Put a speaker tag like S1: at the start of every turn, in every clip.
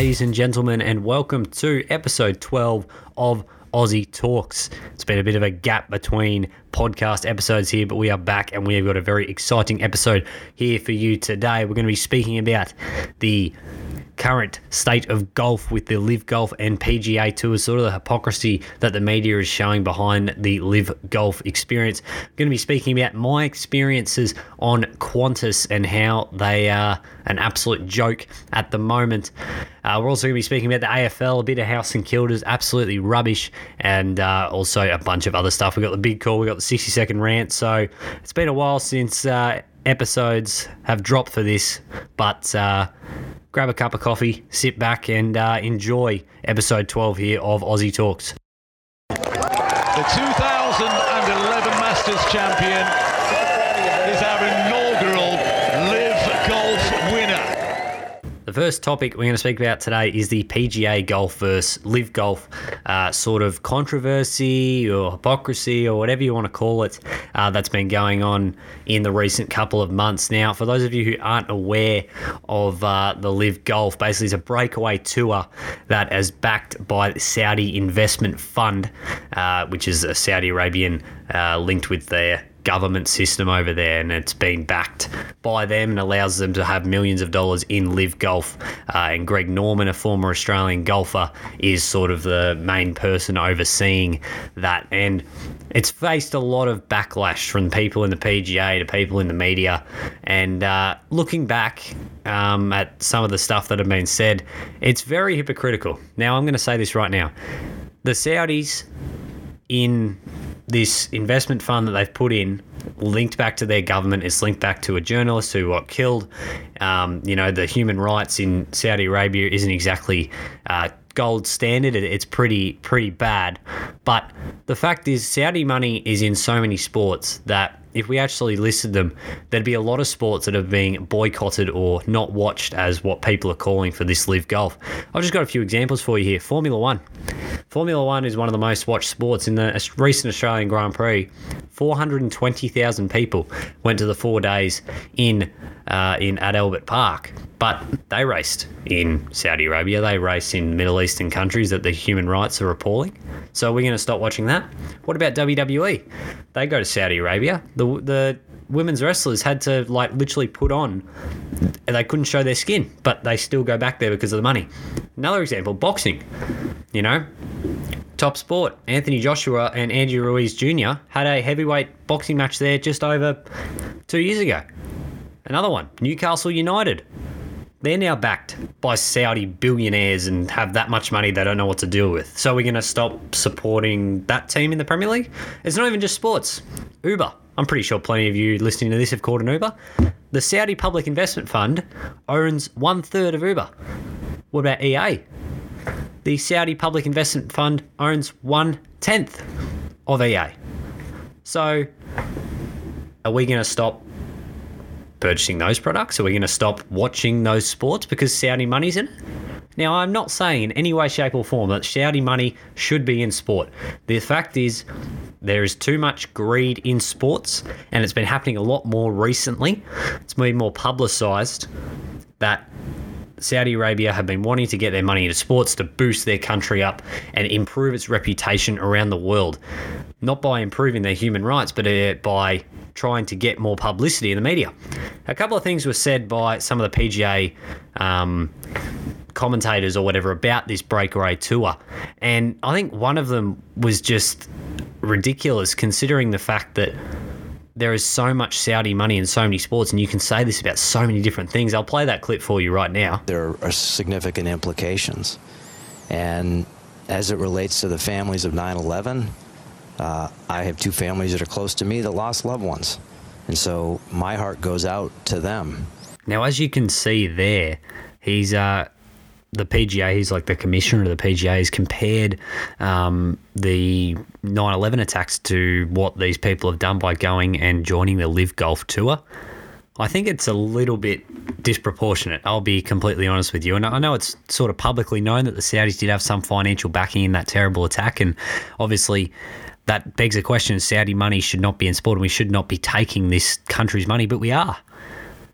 S1: ladies and gentlemen, and welcome to episode 12 of Aussie Talks. It's been a bit of a gap between podcast episodes here, but we are back and we have got a very exciting episode here for you today. We're going to be speaking about the current state of golf with the LIV Golf and PGA Tours, sort of the hypocrisy that the media is showing behind the LIV Golf experience. I'm going to be speaking about my experiences on Qantas and how they are an absolute joke at the moment. Uh, we're also going to be speaking about the AFL, a bit of House St Kilda's absolutely rubbish, and uh, also a bunch of other stuff. We've got the big call, we've got the 60 second rant. So it's been a while since uh, episodes have dropped for this, but uh, grab a cup of coffee, sit back, and uh, enjoy episode 12 here of Aussie Talks.
S2: The 2011 Masters champion
S1: The first topic we're going to speak about today is the PGA Golf versus LIV Golf uh, sort of controversy or hypocrisy or whatever you want to call it uh, that's been going on in the recent couple of months. Now, for those of you who aren't aware of uh, the LIV Golf, basically it's a breakaway tour that is backed by the Saudi Investment Fund, uh, which is a Saudi Arabian uh, linked with their government system over there, and it's been backed by them and allows them to have millions of dollars in LIV Golf. Uh, and Greg Norman, a former Australian golfer, is sort of the main person overseeing that. And it's faced a lot of backlash from people in the PGA to people in the media. And uh, looking back um, at some of the stuff that have been said, it's very hypocritical. Now, I'm going to say this right now. The Saudis in this investment fund that they've put in linked back to their government is linked back to a journalist who got killed um, you know the human rights in saudi arabia isn't exactly uh, gold standard it's pretty pretty bad but the fact is saudi money is in so many sports that if we actually listed them, there'd be a lot of sports that are being boycotted or not watched as what people are calling for this LIV Golf. I've just got a few examples for you here. Formula One. Formula One is one of the most watched sports in the recent Australian Grand Prix. 420,000 people went to the four days in uh, in at Albert Park, but they raced in Saudi Arabia. They race in Middle Eastern countries that the human rights are appalling. So we're going to stop watching that. What about WWE? They go to Saudi Arabia. The the women's wrestlers had to like literally put on. And they couldn't show their skin but they still go back there because of the money. Another example boxing you know? Top sport anthony joshua and andrew ruiz jr had a heavyweight boxing match there just over two years ago. Another one newcastle united they're now backed by Saudi billionaires and have that much money they don't know what to deal with. So we're going to stop supporting that team in the Premier League? It's not even just sports. Uber. I'm pretty sure plenty of you listening to this have called an Uber. The Saudi Public Investment Fund owns one third of Uber. What about EA? The Saudi Public Investment Fund owns one tenth of EA. So, are we going to stop purchasing those products? Are we going to stop watching those sports because Saudi money's in it? Now, I'm not saying in any way, shape, or form that Saudi money should be in sport. The fact is, there is too much greed in sports, and it's been happening a lot more recently. It's been more publicised that Saudi Arabia have been wanting to get their money into sports to boost their country up and improve its reputation around the world. Not by improving their human rights, but uh, by trying to get more publicity in the media. A couple of things were said by some of the PGA um, commentators or whatever about this breakaway tour. And I think one of them was just ridiculous considering the fact that there is so much Saudi money in so many sports, and you can say this about so many different things. I'll play that clip for you right now.
S3: There are significant implications. And as it relates to the families of 9 11, uh, I have two families that are close to me that lost loved ones. And so my heart goes out to them.
S1: Now, as you can see there, he's uh, the PGA, he's like the commissioner of the PGA, has compared um, the 9 11 attacks to what these people have done by going and joining the LIV Golf Tour. I think it's a little bit disproportionate. I'll be completely honest with you. And I know it's sort of publicly known that the Saudis did have some financial backing in that terrible attack. And obviously, that begs the question Saudi money should not be in sport and we should not be taking this country's money, but we are.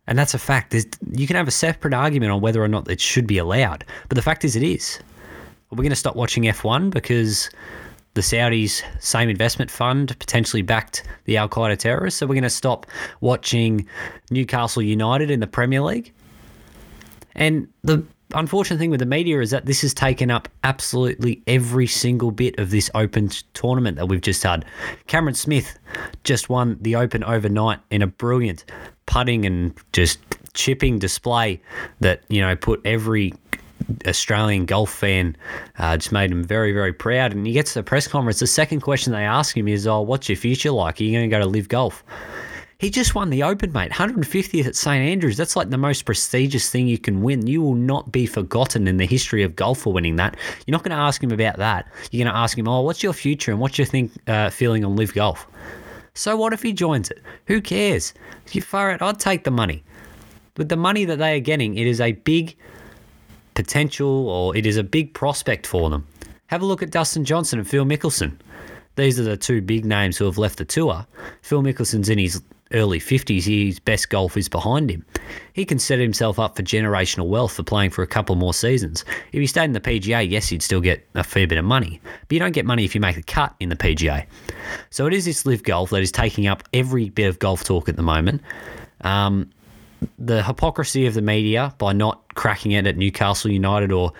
S1: And that's a fact. There's, you can have a separate argument on whether or not it should be allowed. But the fact is, it is. We're going to stop watching F1 because the Saudis' same investment fund potentially backed the Al Qaeda terrorists? So we're going to stop watching Newcastle United in the Premier League? And the unfortunate thing with the media is that this has taken up absolutely every single bit of this Open tournament that we've just had. Cameron Smith just won the Open overnight in a brilliant putting and just chipping display that you know put every Australian golf fan uh, just made him very, very proud. And he gets to the press conference. The second question they ask him is, "Oh, what's your future like? Are you going to go to LIV golf?" He just won the Open, mate. 150th at St Andrews. That's like the most prestigious thing you can win. You will not be forgotten in the history of golf for winning that. You're not going to ask him about that. You're going to ask him, "Oh, what's your future and what's your think uh, feeling on LIV golf?" So what if he joins it? Who cares? If You far out. I'd take the money. With the money that they are getting, it is a big potential or it is a big prospect for them. Have a look at Dustin Johnson and Phil Mickelson. These are the two big names who have left the tour. Phil Mickelson's in his early 50s, his best golf is behind him. He can set himself up for generational wealth for playing for a couple more seasons. If he stayed in the PGA, yes, he'd still get a fair bit of money, but you don't get money if you make a cut in the PGA. So it is this LIV golf that is taking up every bit of golf talk at the moment. Um, the hypocrisy of the media by not cracking it at Newcastle United or,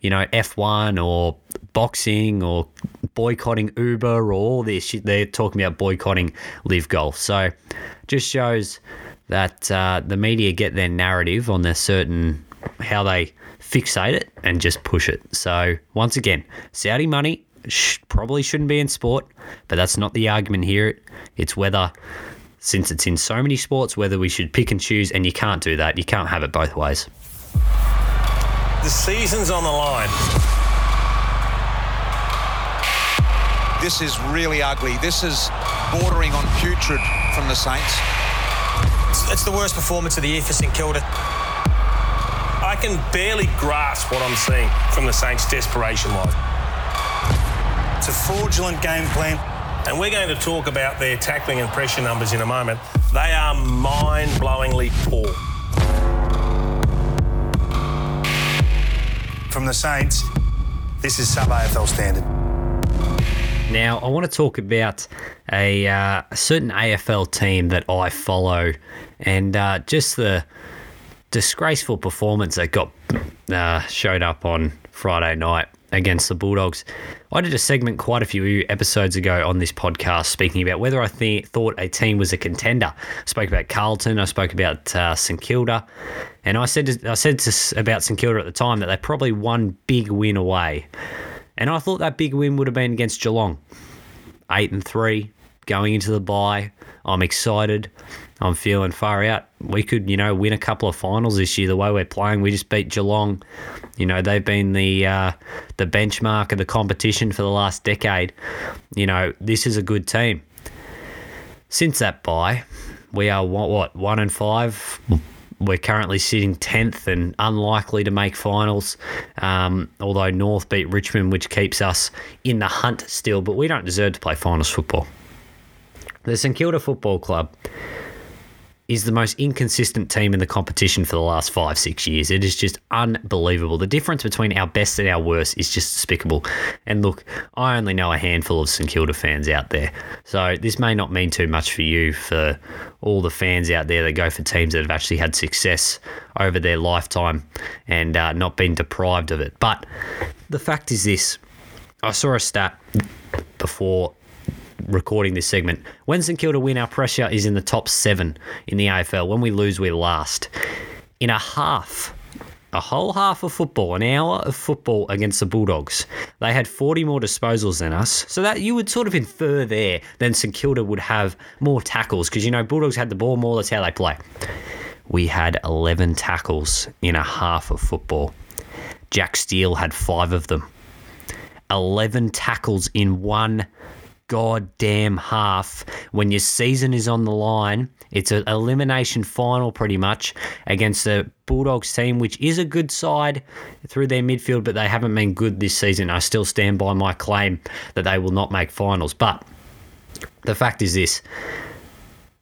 S1: you know, F1 or boxing or boycotting Uber or all this. They're talking about boycotting LIV golf. So just shows that uh, the media get their narrative on their certain how they fixate it and just push it. So once again, Saudi money sh- probably shouldn't be in sport, but that's not the argument here. It's whether since it's in so many sports, whether we should pick and choose, and you can't do that. You can't have it both ways.
S4: The season's on the line.
S5: This is really ugly. This is bordering on putrid from the Saints.
S4: It's, it's the worst performance of the year for St Kilda. I can barely grasp what I'm seeing from the Saints desperation wise. It's a fraudulent game plan and we're going to talk about their tackling and pressure numbers in a moment. They are mind blowingly poor. From the Saints, this is sub AFL standard.
S1: Now, I want to talk about a, uh, a certain AFL team that I follow and uh, just the disgraceful performance that got uh, showed up on Friday night against the Bulldogs. I did a segment quite a few episodes ago on this podcast speaking about whether I th- thought a team was a contender. I spoke about Carlton, I spoke about uh, St Kilda, and I said to, I said to, about St Kilda at the time that they probably one big win away, and I thought that big win would have been against Geelong, eight and three going into the bye. I'm excited. I'm feeling far out. We could, you know, win a couple of finals this year. The way we're playing, we just beat Geelong. You know, they've been the uh, the benchmark of the competition for the last decade. You know, this is a good team. Since that bye, we are what, what one and five. We're currently sitting tenth and unlikely to make finals. Um, although North beat Richmond, which keeps us in the hunt still, but we don't deserve to play finals football. The St Kilda Football Club is the most inconsistent team in the competition for the last five, six years. It is just unbelievable. The difference between our best and our worst is just despicable. And look, I only know a handful of St Kilda fans out there. So this may not mean too much for you, for all the fans out there that go for teams that have actually had success over their lifetime and uh, not been deprived of it. But the fact is this I saw a stat before recording this segment. When St Kilda win, our pressure is in the top seven in the AFL. When we lose, we're last. In a half, a whole half of football, an hour of football against the Bulldogs. They had 40 more disposals than us. So that you would sort of infer there then St Kilda would have more tackles because you know Bulldogs had the ball more, that's how they play. We had 11 tackles in a half of football. Jack Steele had 5 of them. 11 tackles in one goddamn half when your season is on the line. It's an elimination final pretty much against the Bulldogs team, which is a good side through their midfield, but they haven't been good this season. I still stand by my claim that they will not make finals. But the fact is this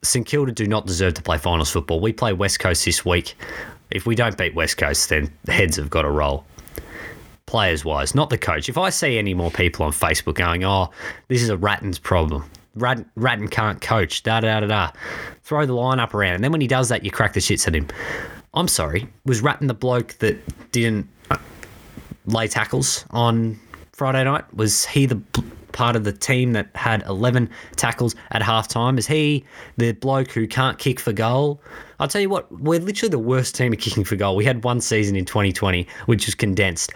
S1: St Kilda do not deserve to play finals football. We play West Coast this week. If we don't beat West Coast, then the heads have got to roll. Players wise, not the coach. If I see any more people on Facebook going, oh, this is a Ratten's problem. Rat- Ratten can't coach, da da da da. Throw the lineup around. And then when he does that, you crack the shits at him. I'm sorry. Was Ratten the bloke that didn't lay tackles on Friday night? Was he the part of the team that had 11 tackles at halftime? Is he the bloke who can't kick for goal? I'll tell you what, we're literally the worst team at kicking for goal. We had one season in 2020, which was condensed.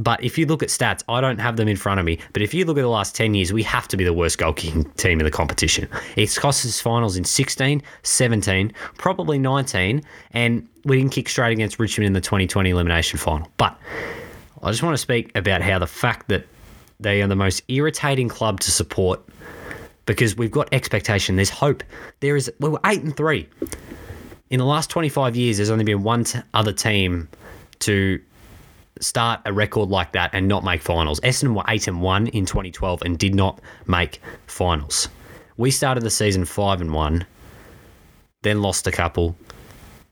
S1: But if you look at stats, I don't have them in front of me. But if you look at the last 10 years, we have to be the worst goal kicking team in the competition. It's cost us finals in 16, 17, probably 19, and we didn't kick straight against Richmond in the 2020 elimination final. But I just want to speak about how the fact that they are the most irritating club to support because we've got expectation. There's hope. There is. We were eight and three. In the last 25 years, there's only been one t- other team to start a record like that and not make finals. Essendon were eight and one in 2012 and did not make finals. We started the season five and one, then lost a couple,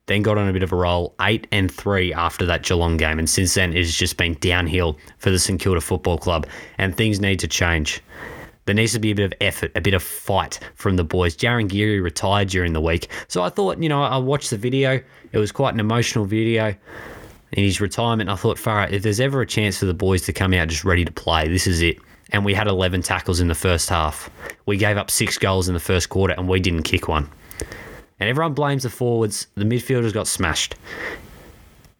S1: then got on a bit of a roll, eight and three after that Geelong game, and since then it has just been downhill for the St Kilda Football Club, and things need to change. There needs to be a bit of effort, a bit of fight from the boys. Jarryn Geary retired during the week, so I thought, you know, I watched the video. It was quite an emotional video in his retirement. I thought, Farah, if there's ever a chance for the boys to come out just ready to play, this is it. And we had 11 tackles in the first half. We gave up six goals in the first quarter, and we didn't kick one. And everyone blames the forwards. The midfielders got smashed.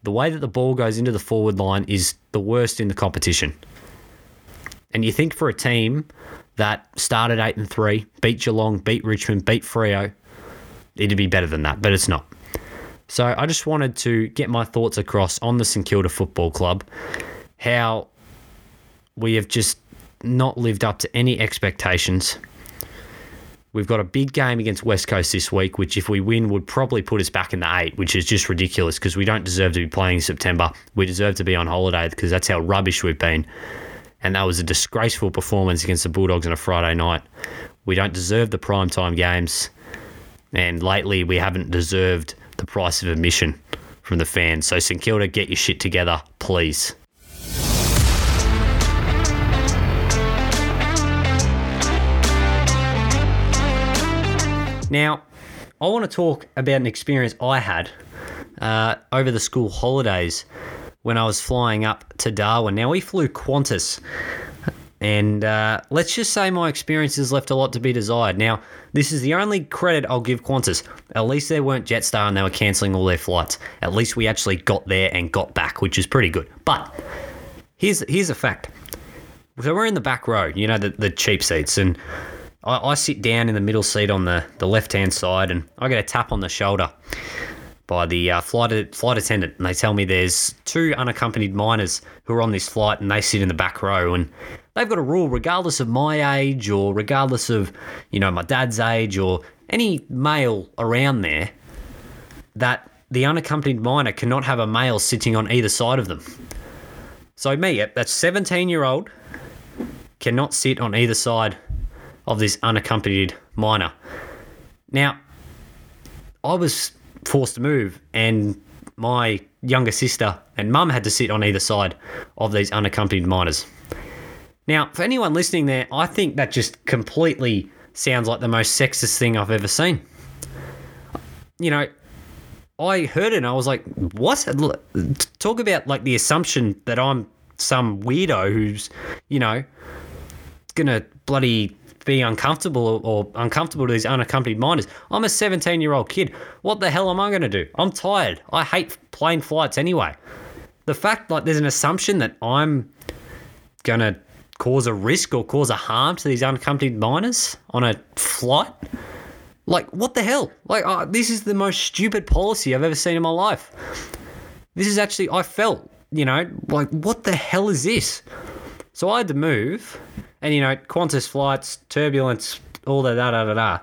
S1: The way that the ball goes into the forward line is the worst in the competition. And you think for a team that started eight and three, beat Geelong, beat Richmond, beat Freo, it'd be better than that, but it's not. So I just wanted to get my thoughts across on the St Kilda Football Club, how we have just not lived up to any expectations. We've got a big game against West Coast this week, which, if we win, would probably put us back in the eight, which is just ridiculous because we don't deserve to be playing in September. We deserve to be on holiday because that's how rubbish we've been. And that was a disgraceful performance against the Bulldogs on a Friday night. We don't deserve the primetime games. And lately, we haven't deserved the price of admission from the fans. So, St Kilda, get your shit together, please. Now, I want to talk about an experience I had uh, over the school holidays when I was flying up to Darwin. Now, we flew Qantas, and uh, let's just say my experiences left a lot to be desired. Now, this is the only credit I'll give Qantas. At least they weren't Jetstar and they were cancelling all their flights. At least we actually got there and got back, which is pretty good. But here's here's a fact. So we're in the back row, you know, the, the cheap seats, and I, I sit down in the middle seat on the, the left hand side, and I get a tap on the shoulder by the uh, flight flight attendant, and they tell me there's two unaccompanied minors who are on this flight, and they sit in the back row, and they've got a rule, regardless of my age or regardless of you know my dad's age or any male around there, that the unaccompanied minor cannot have a male sitting on either side of them. So me, that 17 year old, cannot sit on either side of this unaccompanied minor. Now, I was forced to move, and my younger sister and mum had to sit on either side of these unaccompanied minors. Now, for anyone listening there, I think that just completely sounds like the most sexist thing I've ever seen. You know, I heard it and I was like, what? Talk about like the assumption that I'm some weirdo who's, you know, gonna bloody be uncomfortable or uncomfortable to these unaccompanied minors. I'm a 17 year old kid. What the hell am I going to do? I'm tired. I hate plane flights anyway. The fact like there's an assumption that I'm going to cause a risk or cause a harm to these unaccompanied minors on a flight. Like what the hell? Like this is the most stupid policy I've ever seen in my life. This is actually I felt, you know, like what the hell is this? So I had to move and you know, Qantas flights, turbulence, all that, da da da da.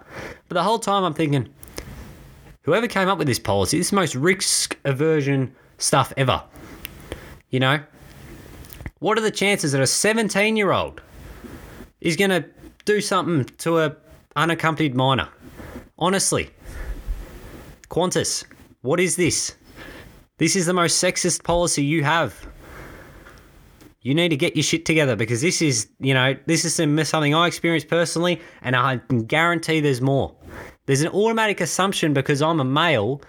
S1: But the whole time I'm thinking, whoever came up with this policy, this is the most risk aversion stuff ever. You know, what are the chances that a 17 year old is going to do something to a unaccompanied minor? Honestly. Qantas, what is this? This is the most sexist policy you have. You need to get your shit together because this is, you know, this is something I experienced personally, and I can guarantee there's more. There's an automatic assumption because I'm a male,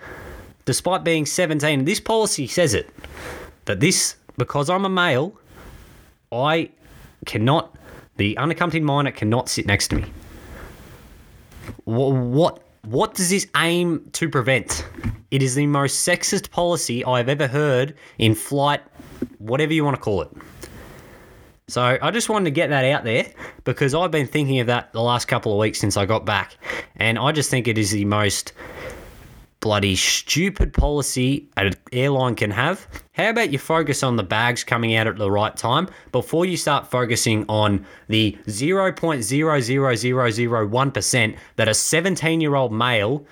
S1: despite being 17, this policy says it, that this, because I'm a male, I cannot, the unaccompanied minor cannot sit next to me. What, what, what does this aim to prevent? It is the most sexist policy I've ever heard in flight, whatever you want to call it. So I just wanted to get that out there because I've been thinking of that the last couple of weeks since I got back. And I just think it is the most bloody stupid policy an airline can have. How about you focus on the bags coming out at the right time before you start focusing on the 0.00001% that a 17 year old male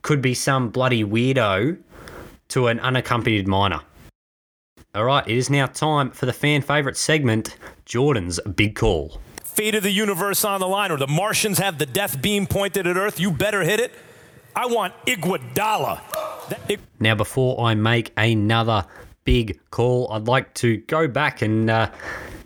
S1: could be some bloody weirdo to an unaccompanied minor? All right, it is now time for the fan favorite segment, Jordan's Big Call.
S6: Fate of the universe on the line, or the Martians have the death beam pointed at Earth. You better hit it. I want Iguodala.
S1: Now, before I make another big call, I'd like to go back and uh,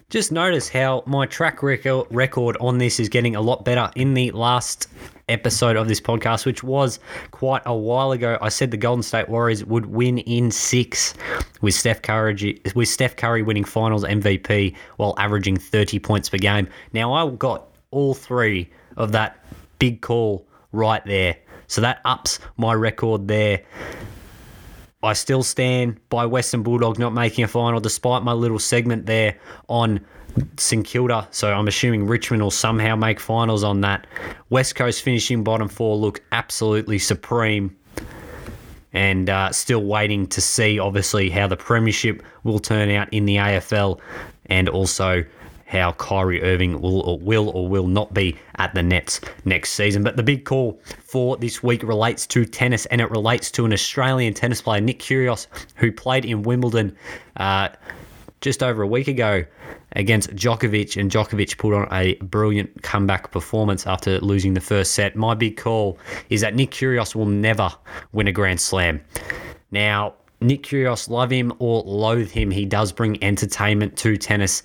S1: just notice how my track record on this is getting a lot better. In the last episode of this podcast, which was quite a while ago, I said the Golden State Warriors would win in six, with Steph Curry with Steph Curry winning Finals MVP while averaging 30 points per game. Now I got all three of that big call right there. So that ups my record there. I still stand by Western Bulldogs not making a final, despite my little segment there on St Kilda. So I'm assuming Richmond will somehow make finals on that. West Coast finishing bottom four look absolutely supreme. And uh, still waiting to see, obviously, how the Premiership will turn out in the AFL and also how Kyrie Irving will or will or will not be at the Nets next season. But the big call for this week relates to tennis and it relates to an Australian tennis player, Nick Kyrgios, who played in Wimbledon uh, just over a week ago against Djokovic, and Djokovic put on a brilliant comeback performance after losing the first set. My big call is that Nick Kyrgios will never win a Grand Slam. Now, Nick Kyrgios, love him or loathe him, he does bring entertainment to tennis.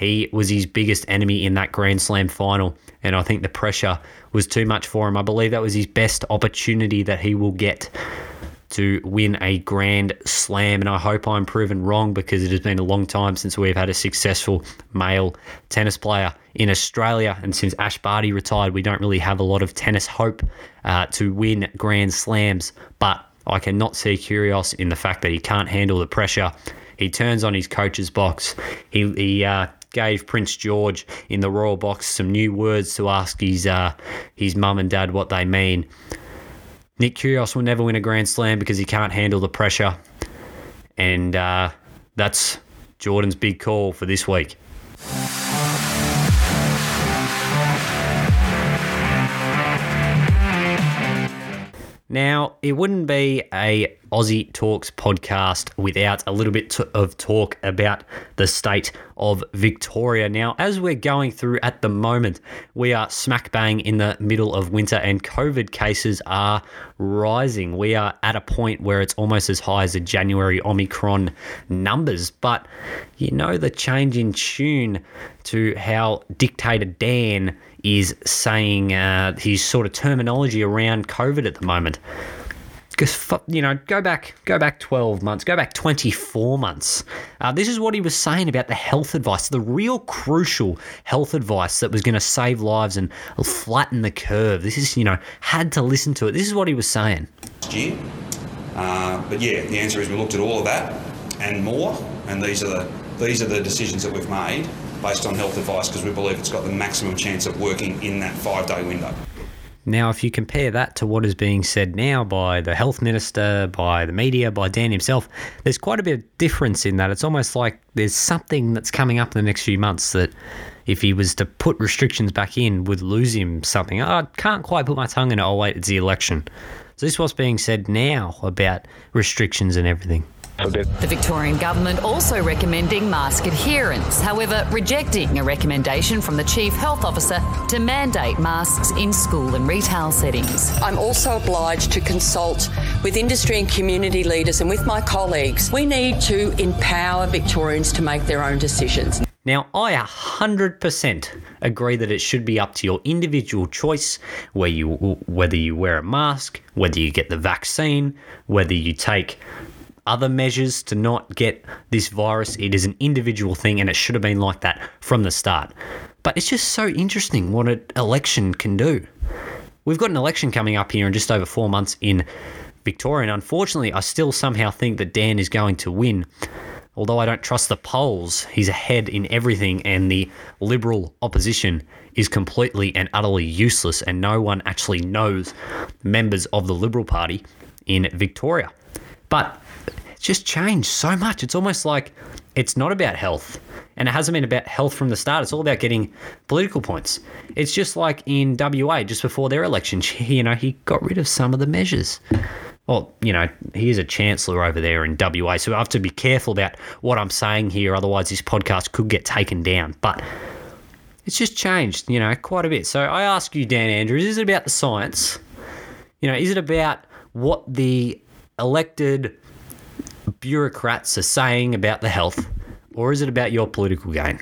S1: He was his biggest enemy in that Grand Slam final, and I think the pressure was too much for him. I believe that was his best opportunity that he will get to win a Grand Slam, and I hope I'm proven wrong because it has been a long time since we've had a successful male tennis player in Australia, and since Ash Barty retired, we don't really have a lot of tennis hope uh, to win Grand Slams. But I cannot see Kyrgios in the fact that he can't handle the pressure. He turns on his coach's box. He, he uh, gave Prince George in the royal box some new words to ask his uh, his mum and dad what they mean. Nick Kyrgios will never win a Grand Slam because he can't handle the pressure, and uh, that's Jordan's big call for this week. Now, it wouldn't be a Aussie Talks podcast without a little bit of talk about the state of Victoria. Now, as we're going through at the moment, we are smack bang in the middle of winter and COVID cases are rising. We are at a point where it's almost as high as the January Omicron numbers. But you know, the change in tune to how Dictator Dan is saying uh, his sort of terminology around COVID at the moment. Because you know, go back, go back twelve months, go back twenty four months. Uh, this is what he was saying about the health advice, the real crucial health advice that was going to save lives and flatten the curve. This is, you know, had to listen to it. This is what he was saying.
S7: Uh, but yeah, the answer is we looked at all of that and more, and these are the these are the decisions that we've made based on health advice because we believe it's got the maximum chance of working in that five day window.
S1: Now, if you compare that to what is being said now by the health minister, by the media, by Dan himself, there's quite a bit of difference in that. It's almost like there's something that's coming up in the next few months that if he was to put restrictions back in would lose him something. I can't quite put my tongue in it. Oh, wait, it's the election. So this is what's being said now about restrictions and everything.
S8: The Victorian Government also recommending mask adherence, however, rejecting a recommendation from the Chief Health Officer to mandate masks in school and retail settings.
S9: I'm also obliged to consult with industry and community leaders and with my colleagues. We need to empower Victorians to make their own decisions.
S1: Now, I 100% agree that it should be up to your individual choice where you whether you wear a mask, whether you get the vaccine, whether you take other measures to not get this virus. It is an individual thing and it should have been like that from the start. But it's just so interesting what an election can do. We've got an election coming up here in just over four months in Victoria, and unfortunately, I still somehow think that Dan is going to win. Although I don't trust the polls, he's ahead in everything, and the Liberal opposition is completely and utterly useless, and no one actually knows members of the Liberal Party in Victoria. But it's just changed so much. It's almost like it's not about health, and it hasn't been about health from the start. It's all about getting political points. It's just like in WA, just before their election, you know, he got rid of some of the measures well, you know, he is a chancellor over there in WA, so I have to be careful about what I'm saying here, otherwise, this podcast could get taken down. But it's just changed, you know, quite a bit. So I ask you, Dan Andrews, is it about the science? You know, is it about what the elected bureaucrats are saying about the health, or is it about your political gain?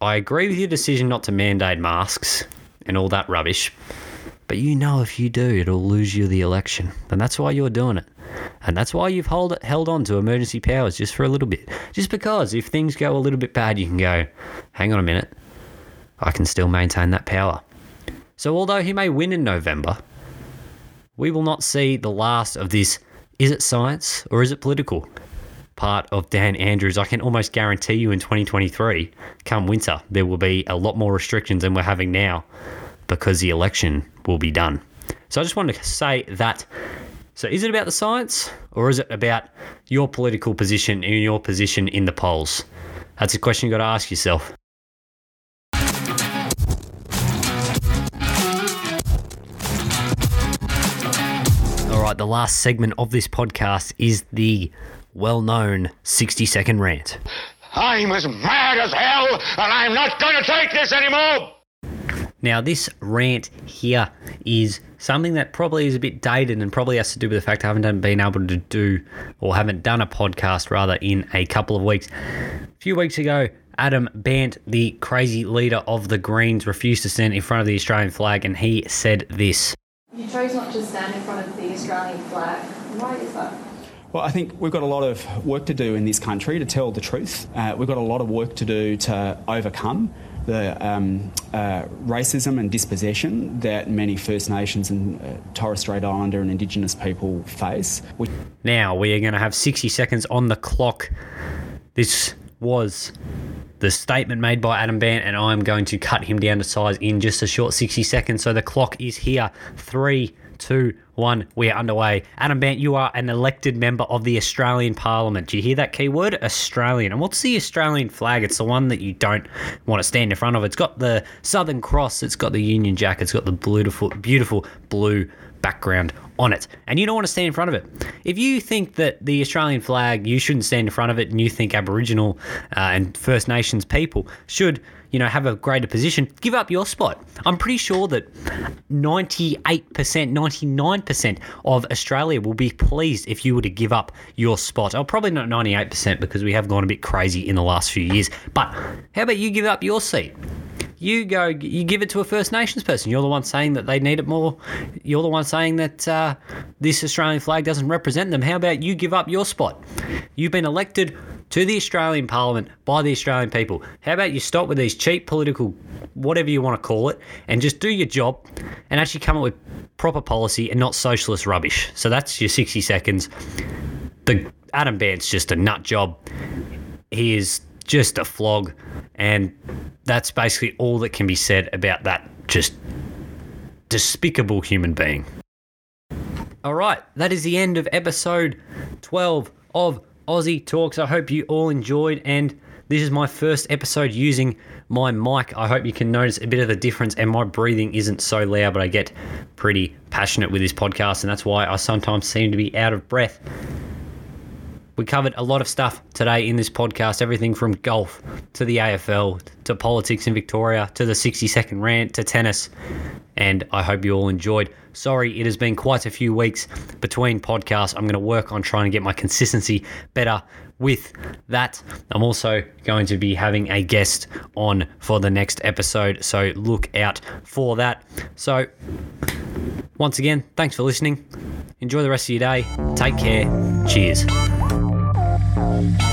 S1: I agree with your decision not to mandate masks and all that rubbish. But you know if you do, it'll lose you the election. And that's why you're doing it. And that's why you've hold, held on to emergency powers just for a little bit. Just because if things go a little bit bad, you can go, hang on a minute, I can still maintain that power. So although he may win in November, we will not see the last of this is it science or is it political part of Dan Andrews. I can almost guarantee you in 2023, come winter, there will be a lot more restrictions than we're having now because the election will be done. So I just wanted to say that. So is it about the science or is it about your political position and your position in the polls? That's a question you've got to ask yourself. Right, the last segment of this podcast is the well known 60 second rant.
S10: I'm as mad as hell and I'm not going to take this anymore!
S1: Now, this rant here is something that probably is a bit dated and probably has to do with the fact I haven't been able to do or haven't done a podcast rather in a couple of weeks. A few weeks ago, Adam Bandt, the crazy leader of the Greens, refused to stand in front of the Australian flag and he said this.
S11: You chose not to stand in front of the Australian flag. Why is that?
S12: Well, I think we've got a lot of work to do in this country to tell the truth. Uh, we've got a lot of work to do to overcome the um, uh, racism and dispossession that many First Nations and uh, Torres Strait Islander and Indigenous people face.
S1: Now we are going to have 60 seconds on the clock. This was the statement made by Adam Bandt, and I'm going to cut him down to size in just a short 60 seconds. So the clock is here. Three, two, one. We are underway. Adam Bandt, you are an elected member of the Australian Parliament. Do you hear that keyword? Australian. And what's the Australian flag? It's the one that you don't want to stand in front of. It's got the Southern Cross, it's got the Union Jack, it's got the beautiful, beautiful blue background on it, and you don't want to stand in front of it. If you think that the Australian flag, you shouldn't stand in front of it, and you think Aboriginal uh, and First Nations people should, you know, have a greater position, give up your spot. I'm pretty sure that 98%, 99% of Australia will be pleased if you were to give up your spot. Oh, probably not 98% because we have gone a bit crazy in the last few years. But how about you give up your seat? You go, you give it to a First Nations person. You're the one saying that they need it more. You're the one saying that uh, this Australian flag doesn't represent them. How about you give up your spot? You've been elected to the Australian Parliament by the Australian people. How about you stop with these cheap political, whatever you want to call it, and just do your job and actually come up with proper policy and not socialist rubbish. So that's your 60 seconds. The Adam Bandt's just a nut job. He is just a flog. And that's basically all that can be said about that just despicable human being. All right, that is the end of episode 12 of Aussie Talks. I hope you all enjoyed, and this is my first episode using my mic. I hope you can notice a bit of the difference, and my breathing isn't so loud, but I get pretty passionate with this podcast, and that's why I sometimes seem to be out of breath. We covered a lot of stuff today in this podcast everything from golf to the AFL to politics in Victoria to the 60 second rant to tennis. And I hope you all enjoyed. Sorry, it has been quite a few weeks between podcasts. I'm going to work on trying to get my consistency better with that. I'm also going to be having a guest on for the next episode, so look out for that. So, once again, thanks for listening. Enjoy the rest of your day. Take care. Cheers. Bye.